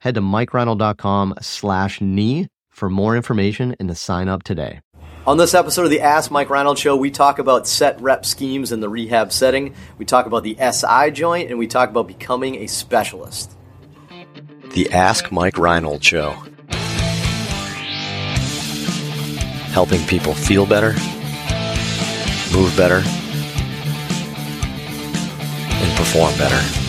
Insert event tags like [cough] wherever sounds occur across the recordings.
Head to mikereinold.com slash knee for more information and to sign up today. On this episode of the Ask Mike Reinold Show, we talk about set rep schemes in the rehab setting. We talk about the SI joint and we talk about becoming a specialist. The Ask Mike Reinold Show. Helping people feel better, move better, and perform better.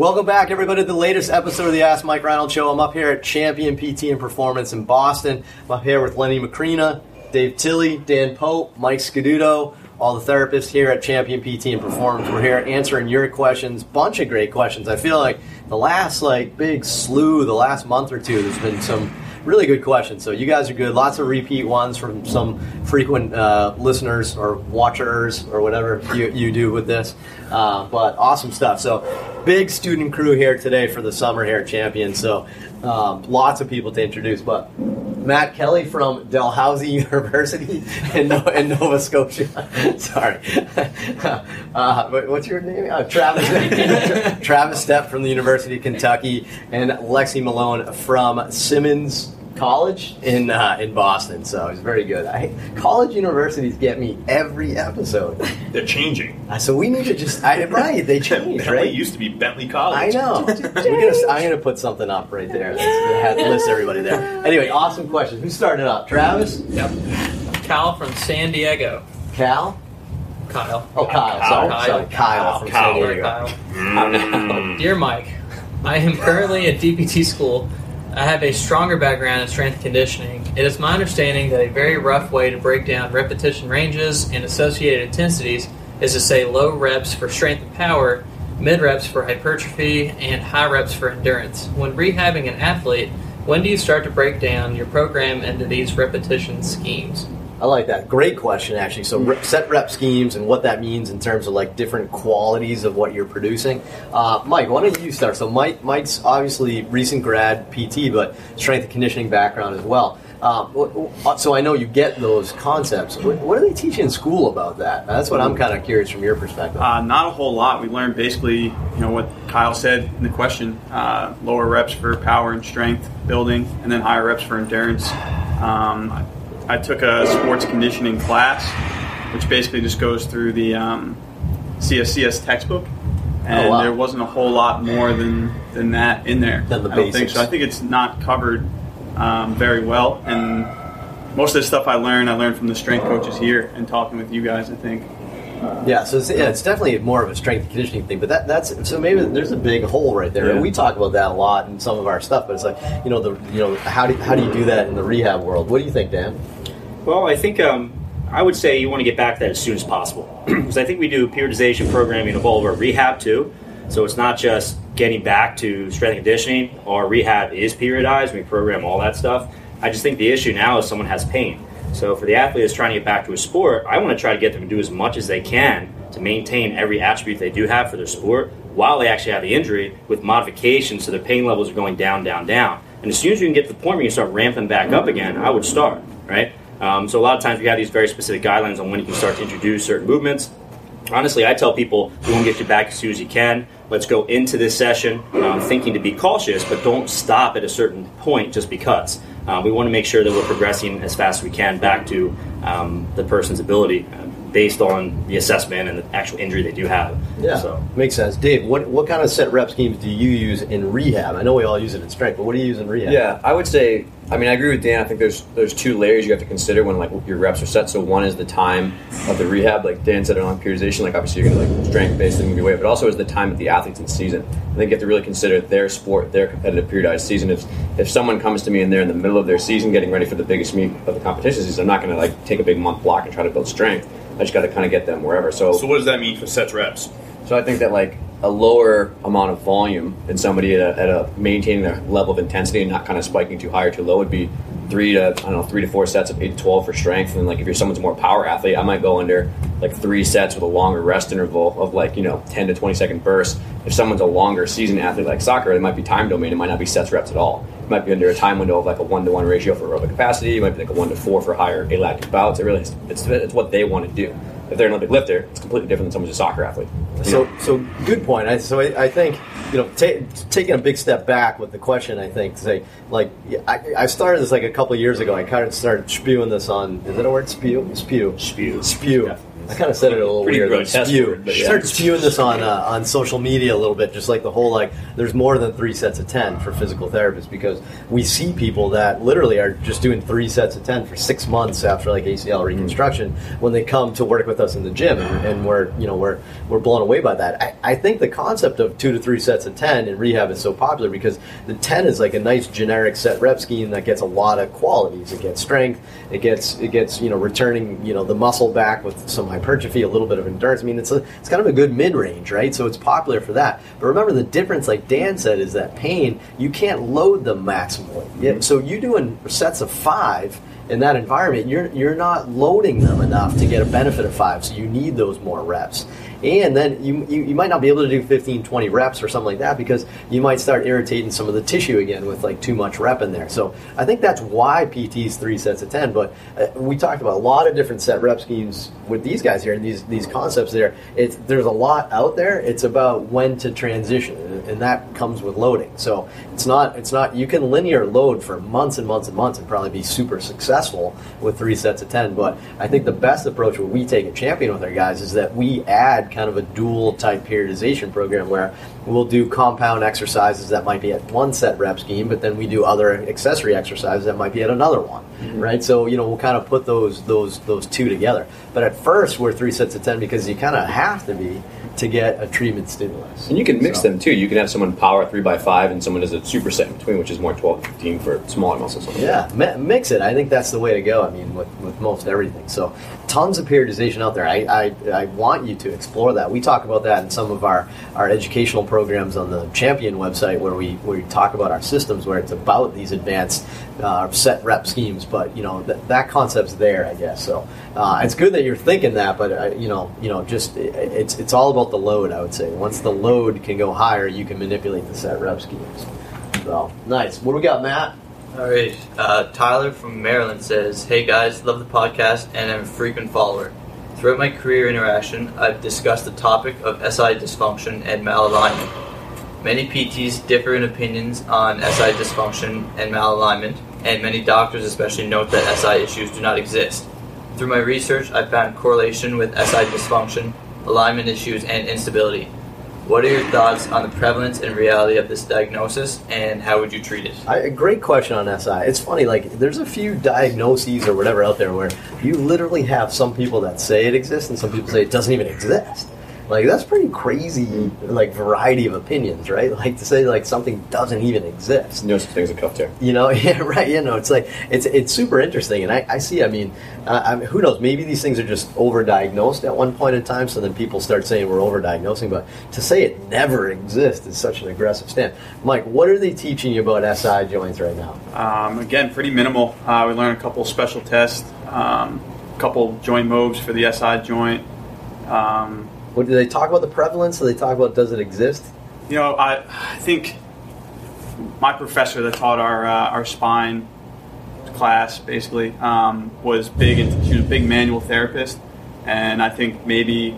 Welcome back, everybody, to the latest episode of the Ask Mike Reinold Show. I'm up here at Champion PT and Performance in Boston. I'm up here with Lenny Macrina, Dave Tilley, Dan Pope, Mike Scaduto, all the therapists here at Champion PT and Performance. We're here answering your questions, bunch of great questions. I feel like the last like big slew, the last month or two, there's been some really good question. So you guys are good. Lots of repeat ones from some frequent uh, listeners or watchers or whatever you, you do with this. Uh, but awesome stuff. So big student crew here today for the summer at Champion. So um, lots of people to introduce. But Matt Kelly from Dalhousie [laughs] University in, no- in Nova Scotia. [laughs] Sorry. [laughs] uh, what's your name? Uh, Travis. Travis Stepp from the University of Kentucky and Lexi Malone from Simmons college in uh, in Boston, so it's very good. I, college universities get me every episode. They're changing. Uh, so we need to just I, [laughs] right. They change, Bentley right? used to be Bentley College. I know. We're gonna, I'm going to put something up right there. That lists everybody there. Anyway, awesome question. Who's starting it up? Travis? Yep. Cal from San Diego. Cal? Kyle. Oh, Kyle. Kyle. Sorry, Kyle. sorry. Kyle from Kyle. San Diego. Kyle. [laughs] Mm. Dear Mike, I am currently at DPT school. I have a stronger background in strength conditioning. It is my understanding that a very rough way to break down repetition ranges and associated intensities is to say low reps for strength and power, mid reps for hypertrophy, and high reps for endurance. When rehabbing an athlete, when do you start to break down your program into these repetition schemes? I like that. Great question, actually. So, set rep schemes and what that means in terms of like different qualities of what you're producing. Uh, Mike, why don't you start? So, Mike, Mike's obviously recent grad PT, but strength and conditioning background as well. Um, what- so, I know you get those concepts. What, do they teach in school about that? That's what I'm kind of curious from your perspective. Uh, not a whole lot. We learned basically, you know, what Kyle said in the question: uh, lower reps for power and strength building, and then higher reps for endurance. Um, I, took a sports conditioning class, which basically just goes through the um, CSCS textbook, and Oh, wow. there wasn't a whole lot more than than that in there. Than the I don't think so. I think it's not covered um, very well, and most of the stuff I learned, I learned from the strength coaches here and talking with you guys. I think. Yeah, so it's, yeah, it's definitely more of a strength conditioning thing, but that, that's so maybe there's a big hole right there. Yeah. And we talk about that a lot in some of our stuff, but it's like you know the you know how do how do you do that in the rehab world? What do you think, Dan? Well, I think um, I would say you want to get back to that as soon as possible [clears throat] because I think we do periodization programming of all of our rehab too. So it's not just getting back to strength and conditioning. Our rehab is periodized. We program all that stuff. I just think the issue now is someone has pain. So for the athlete that's trying to get back to a sport, I want to try to get them to do as much as they can to maintain every attribute they do have for their sport while they actually have the injury with modifications so their pain levels are going down, down, down. And as soon as you can get to the point where you start ramping back up again, I would start, right? Um, so a lot of times we have these very specific guidelines on when you can start to introduce certain movements. Honestly, I tell people we want to get you back as soon as you can. Let's go into this session um, thinking to be cautious, but don't stop at a certain point just because. Uh, we want to make sure that we're progressing as fast as we can back to um, the person's ability based on the assessment and the actual injury they do have. Yeah, So, makes sense. Dave, what what kind of set rep schemes do you use in rehab? I know we all use it in strength, but what do you use in rehab? Yeah, I would say. I mean, I agree with Dan. I think there's there's two layers you have to consider when like your reps are set. So one is the time of the rehab, like Dan said on periodization. Like obviously you're gonna like strength based and move your weight, but also is the time of the athletes in season. I think you have to really consider their sport, their competitive periodized season. If if someone comes to me and they're in the middle of their season, getting ready for the biggest meet of the competition season, I'm not gonna like take a big month block and try to build strength. I just got to kind of get them wherever. So so what does that mean for sets reps? So I think that like a lower amount of volume in somebody at a, at a maintaining a level of intensity and not kind of spiking too high or too low would be three to I don't know three to four sets of eight to twelve for strength. And like if you're someone's more power athlete, I might go under like three sets with a longer rest interval of like you know ten to twenty second bursts. If someone's a longer season athlete like soccer, it might be time domain. It might not be sets reps at all. It might be under a time window of like a one to one ratio for aerobic capacity. It might be like a one to four for higher alactic bouts. It really it's it's what they want to do. If they're an Olympic lifter, it's completely different than someone's a soccer athlete. So, know? so good point. I, so I, I think you know, ta- taking a big step back with the question, I think, to say like I, I started this like a couple of years ago. I kind of started spewing this on. Is that a word? Spew? Spew. Spew. Spew. Yeah. I kind of said it a little weird. grotesque Spew. word, yeah. Started spewing this on uh, on social media a little bit, just like the whole like there's more than three sets of ten for physical therapists because we see people that literally are just doing three sets of ten for six months after like ACL reconstruction when they come to work with us in the gym, and, and we're you know we're we're blown away by that. I, I think the concept of two to three sets of ten in rehab is so popular because the ten is like a nice generic set rep scheme that gets a lot of qualities. It gets strength, it gets it gets you know returning you know the muscle back with some hypertrophy, a little bit of endurance. I mean, it's a, it's kind of a good mid range, right? So it's popular for that. But remember, the difference, like Dan said, is that pain you can't load them maximally. Yeah, mm-hmm. so you doing sets of five in that environment, you're you're not loading them enough to get a benefit of five. So you need those more reps. And then you, you, you might not be able to do 15, 20 reps or something like that because you might start irritating some of the tissue again with like too much rep in there. So I think that's why PT's three sets of 10. But uh, we talked about a lot of different set rep schemes with these guys here and these, these concepts there. It's, there's a lot out there. It's about when to transition and, that comes with loading. So it's not, it's not, you can linear load for months and months and months and probably be super successful with three sets of 10. But I think the best approach, what we take at Champion with our guys, is that we add kind of a dual type periodization program where we'll do compound exercises that might be at one set rep scheme, but then we do other accessory exercises that might be at another one, mm-hmm. right? So you know we'll kind of put those those those two together. But at first we're three sets of ten because you kind of have to be to get a treatment stimulus. And you can mix So- them too. You can have someone power three by five and someone does a superset in between, which is more 12, 15 for smaller muscles. Yeah, mi- mix it. I think that's the way to go. I mean, with, with most everything. So, tons of periodization out there. I, I, I want you to explore that. We talk about that in some of our, our educational programs on the Champion website, where we where we talk about our systems, where it's about these advanced uh, set rep schemes. But you know that that concept's there, I guess. So uh, it's good that you're thinking that. But uh, you know, you know, just it, it's it's all about the load. I would say once the load can go higher, you can manipulate the set rep schemes. So nice. What do we got, Matt? All right. Uh, Tyler from Maryland says, "Hey guys, love the podcast and I'm a frequent follower. Throughout my career interaction, I've discussed the topic of SI dysfunction and malalignment. Many PTs differ in opinions on SI dysfunction and malalignment, and many doctors especially note that SI issues do not exist. Through my research, I found correlation with SI dysfunction, alignment issues, and instability. What are your thoughts on the prevalence and reality of this diagnosis, and how would you treat it?" I, a great question on SI. It's funny, like there's a few diagnoses or whatever out there where you literally have some people that say it exists and some people say it doesn't even exist. Like that's pretty crazy, like variety of opinions, right? [laughs] Like to say like something doesn't even exist. No such thing as a cuff tear. You know, [laughs] yeah, right. You know, it's like it's it's super interesting, and I, I see. I mean, uh, I mean, who knows? Maybe these things are just overdiagnosed at one point in time, so then people start saying we're overdiagnosing. But to say it never exists is such an aggressive stance. Mike, what are they teaching you about SI joints right now? Um, again, pretty minimal. Uh, we learned a couple special tests, um, a couple joint moves for the SI joint. Um, What do they talk about the prevalence? Do they talk about does it exist? you know, I, I think my professor that taught our uh, our spine class basically um, was big into she was a big manual therapist, and I think maybe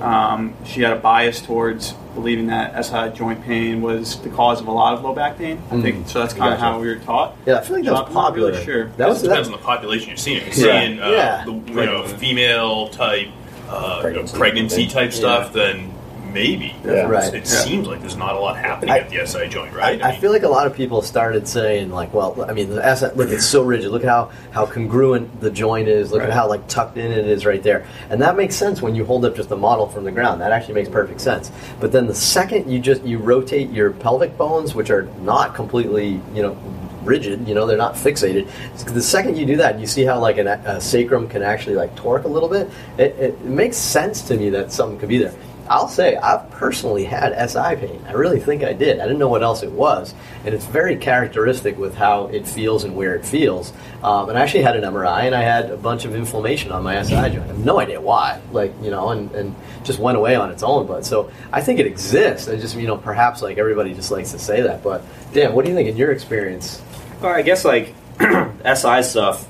um, she had a bias towards believing that SI joint pain was the cause of a lot of low back pain. I think so. That's kind of how we were taught. Yeah, I feel like that So was I'm really popular. sure. That was depends that, on the population you're seeing. You're Yeah. seeing uh, Yeah. the you know female type uh, Pregnancy. pregnancy, type Yeah. stuff, then maybe. Yeah. Right. It Yeah. seems like there's not a lot happening I- at the SI joint, I, right? I mean, feel like a lot of people started saying like, well, I mean, the SI, look, it's so rigid. Look at how how congruent the joint is. Look Right. at how like tucked in it is right there, and that makes sense when you hold up just the model from the ground. That actually makes perfect sense. But then the second you just you rotate your pelvic bones, which are not completely, you know. Rigid, you know, they're not fixated. The second you do that, you see how like an, a sacrum can actually like torque a little bit. It, it, it makes sense to me that something could be there. I'll say I've personally had SI pain. I really think I did. I didn't know what else it was, and it's very characteristic with how it feels and where it feels. Um, and I actually had an MRI, and I had a bunch of inflammation on my SI joint. I have no idea why, like you know, and, and just went away on its own. But so I think it exists. I just you know perhaps like everybody just likes to say that. But Dan, what do you think in your experience? Or I guess like [clears throat] SI stuff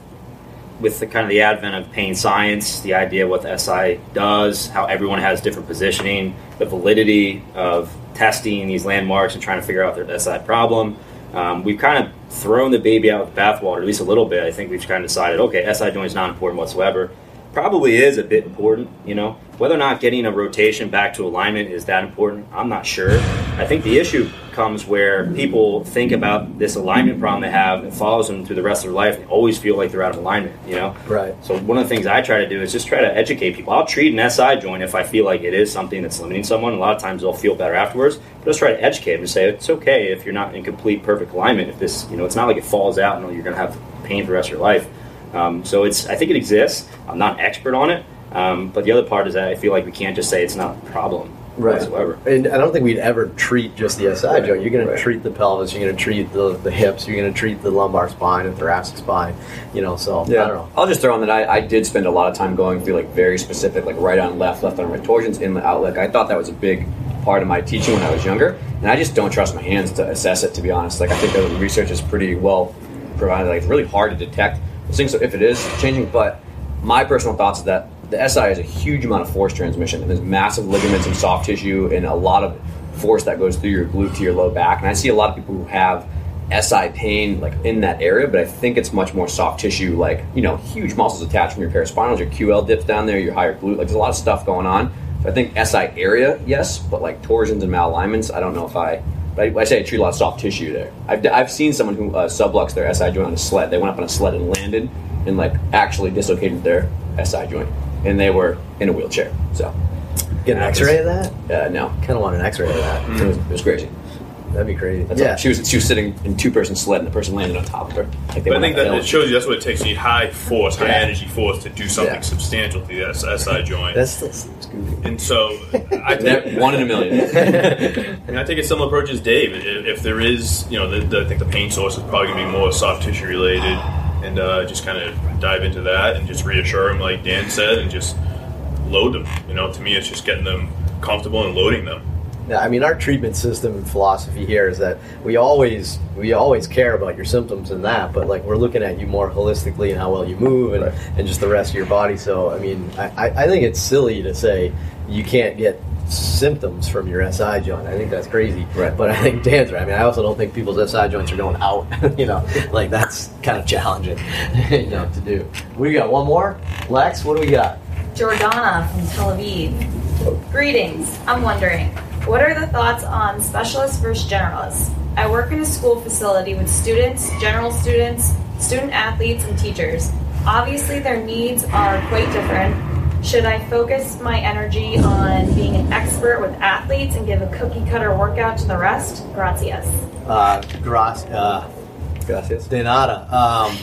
with the kind of the advent of pain science, the idea of what the SI does, how everyone has different positioning, the validity of testing these landmarks and trying to figure out their SI problem. Um, we've kind of thrown the baby out with the bathwater, at least a little bit. I think we've kind of decided, okay, SI joint is not important whatsoever. Probably is a bit important, you know. Whether or not getting a rotation back to alignment is that important, I'm not sure. I think the issue comes where people think about this alignment problem they have and follows them through the rest of their life. They always feel like they're out of alignment, you know. Right. So one of the things I try to do is just try to educate people. I'll treat an SI joint if I feel like it is something that's limiting someone. A lot of times they'll feel better afterwards. But just try to educate them and say it's okay if you're not in complete perfect alignment. If this, you know, it's not like it falls out and you're going to have pain for the rest of your life. Um, so it's, I think it exists. I'm not an expert on it, um, but the other part is that I feel like we can't just say it's not a problem right. whatsoever. And I don't think we'd ever treat just the SI joint. You're going Right. to treat the pelvis. You're going to treat the, the hips. You're going to treat the lumbar spine and thoracic spine. You know, so I don't know. I'll just throw in that I, I did spend a lot of time going through like very specific, like right on left, left on right torsions, inlet, outlet. I thought that was a big part of my teaching when I was younger, and I just don't trust my hands to assess it. To be honest, like I think the research is pretty well provided. Like it's really hard to detect those things. So if it is changing, but my personal thoughts is that the SI is a huge amount of force transmission, and there's massive ligaments and soft tissue, and a lot of force that goes through your glute to your low back. And I see a lot of people who have SI pain like in that area, but I think it's much more soft tissue, like you know, huge muscles attached from your paraspinals, your QL dips down there, your higher glute. Like there's a lot of stuff going on. So I think SI area, yes, but like torsions and malalignments, I don't know if I. But I, I say I treat a lot of soft tissue there. I've, I've seen someone who uh, subluxed their SI joint on a sled. They went up on a sled and landed, and like actually dislocated their SI joint, and they were in a wheelchair. So Get an X-ray of that? uh, no, Kind of want an X-ray of that. it, was, it was crazy. That'd be crazy. That's yeah. all. She was she was sitting in two person sled, and the person landed on top of her. Like But I think that it shows you that's what it takes. You need high force, high Yeah. energy force to do something Yeah. substantial to the S- SI [laughs] joint. That still seems goofy. and so I take, one in a million. [laughs] and I take a similar approach as Dave. If, if there is, you know, the, the, I think the pain source is probably going to be more soft tissue related, and uh, just kind of dive into that and just reassure them, like Dan said, and just load them. You know, to me, it's just getting them comfortable and loading them. Yeah, I mean, our treatment system and philosophy here is that we always we always care about your symptoms and that, but like we're looking at you more holistically and how well you move and, and just the rest of your body. So, I mean, I, I I think it's silly to say you can't get symptoms from your SI joint. I think that's crazy. Right. But I think Dan's right. I mean, I also don't think people's SI joints are going out. [laughs] you know, like that's kind of challenging, [laughs] you know, to do. We got one more. Lex, what do we got? Jordana from Tel Aviv. Greetings. I'm wondering, what are the thoughts on specialists versus generalists? I work in a school facility with students, general students, student athletes, and teachers. Obviously, their needs are quite different. Should I focus my energy on being an expert with athletes and give a cookie cutter workout to the rest? Gracias. Uh, Gras, uh, Gracias. De nada. Um,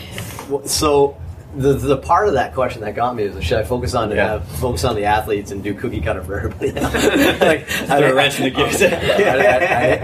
so the the part of that question that got me is should I focus on Yeah. uh, focus on the athletes and do cookie cutter for everybody? [laughs] like, Throw a wrench in the [laughs] gears. I, I,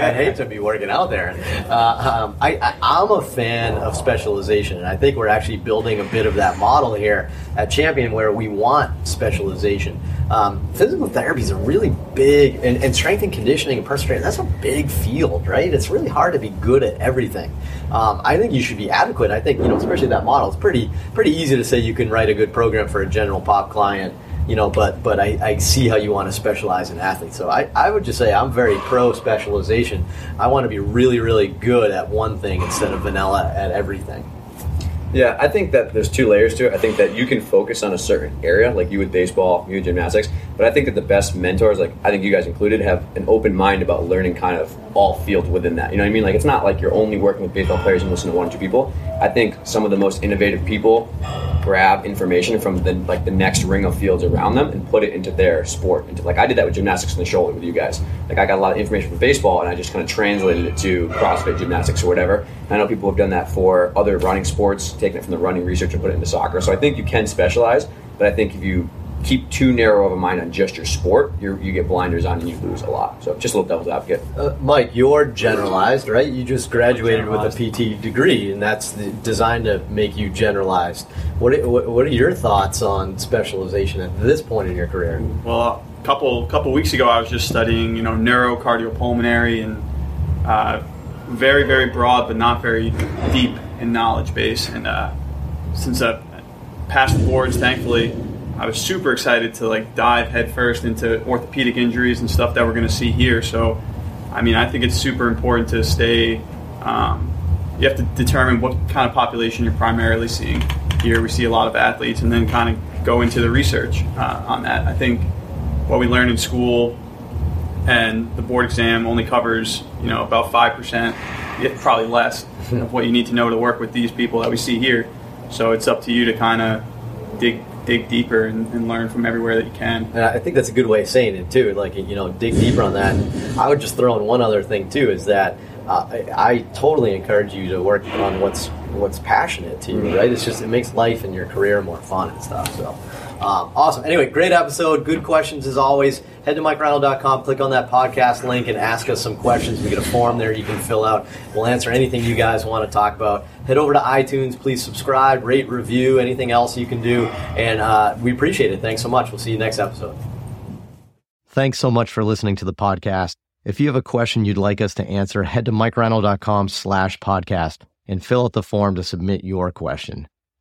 I, I hate to be working out there. Uh, um, I, I, I'm a fan of specialization, and I think we're actually building a bit of that model here at Champion, where we want specialization. Um, physical therapy is a really big, and, and strength and conditioning and personal training. That's a big field, right? It's really hard to be good at everything. Um, I think you should be adequate. I think you know, especially that model. It's pretty pretty easy to say you can write a good program for a general pop client you know but but I, I see how you want to specialize in athletes. So I, I would just say i'm very pro specialization. I want to be really really good at one thing instead of vanilla at everything Yeah, I think that there's two layers to it. I think that you can focus on a certain area, like you with baseball, you with gymnastics. But I think that the best mentors, like I think you guys included, have an open mind about learning kind of all fields within that. You know what I mean? Like it's not like you're only working with baseball players and listen to one or two people. I think some of the most innovative people grab information from the like the next ring of fields around them and put it into their sport. Into like I did that with gymnastics in the shoulder with you guys. Like I got a lot of information from baseball and I just kind of translated it to CrossFit gymnastics or whatever. And I know people have done that for other running sports, taking it from the running research and put it into soccer. So I think you can specialize, but I think if you keep too narrow of a mind on just your sport, you you get blinders on and you lose a lot. So just a little devil's advocate. Uh, Mike, you're generalized, right? You just graduated with a PT degree, and that's the, designed to make you generalized. What are, what what are your thoughts on specialization at this point in your career? Well, a couple couple weeks ago, I was just studying, you know, neurocardiopulmonary and uh, very very broad, but not very deep in knowledge base. And uh, since I passed the boards, thankfully, I was super excited to like dive headfirst into orthopedic injuries and stuff that we're going to see here. So, I mean, I think it's super important to stay. Um, you have to determine what kind of population you're primarily seeing. Here, we see a lot of athletes, and then kind of go into the research uh, on that. I think what we learn in school and the board exam only covers, you know, about five percent, probably less, of what you need to know to work with these people that we see here. So it's up to you to kind of dig dig deeper and, and, learn from everywhere that you can. And I think that's a good way of saying it too. Like you know, dig deeper on that. And I would just throw in one other thing too is that uh, I, I, totally encourage you to work on what's what's passionate to you. Right? It's just it makes life and your career more fun and stuff. So. Um, awesome. Anyway, great episode. Good questions as always. Head to MikeReinold.com, click on that podcast link, and ask us some questions. We get a form there you can fill out. We'll answer anything you guys want to talk about. Head over to iTunes. Please subscribe, rate, review, anything else you can do. And uh, we appreciate it. Thanks so much. We'll see you next episode. Thanks so much for listening to the podcast. If you have a question you'd like us to answer, head to MikeReinold.com slash podcast and fill out the form to submit your question.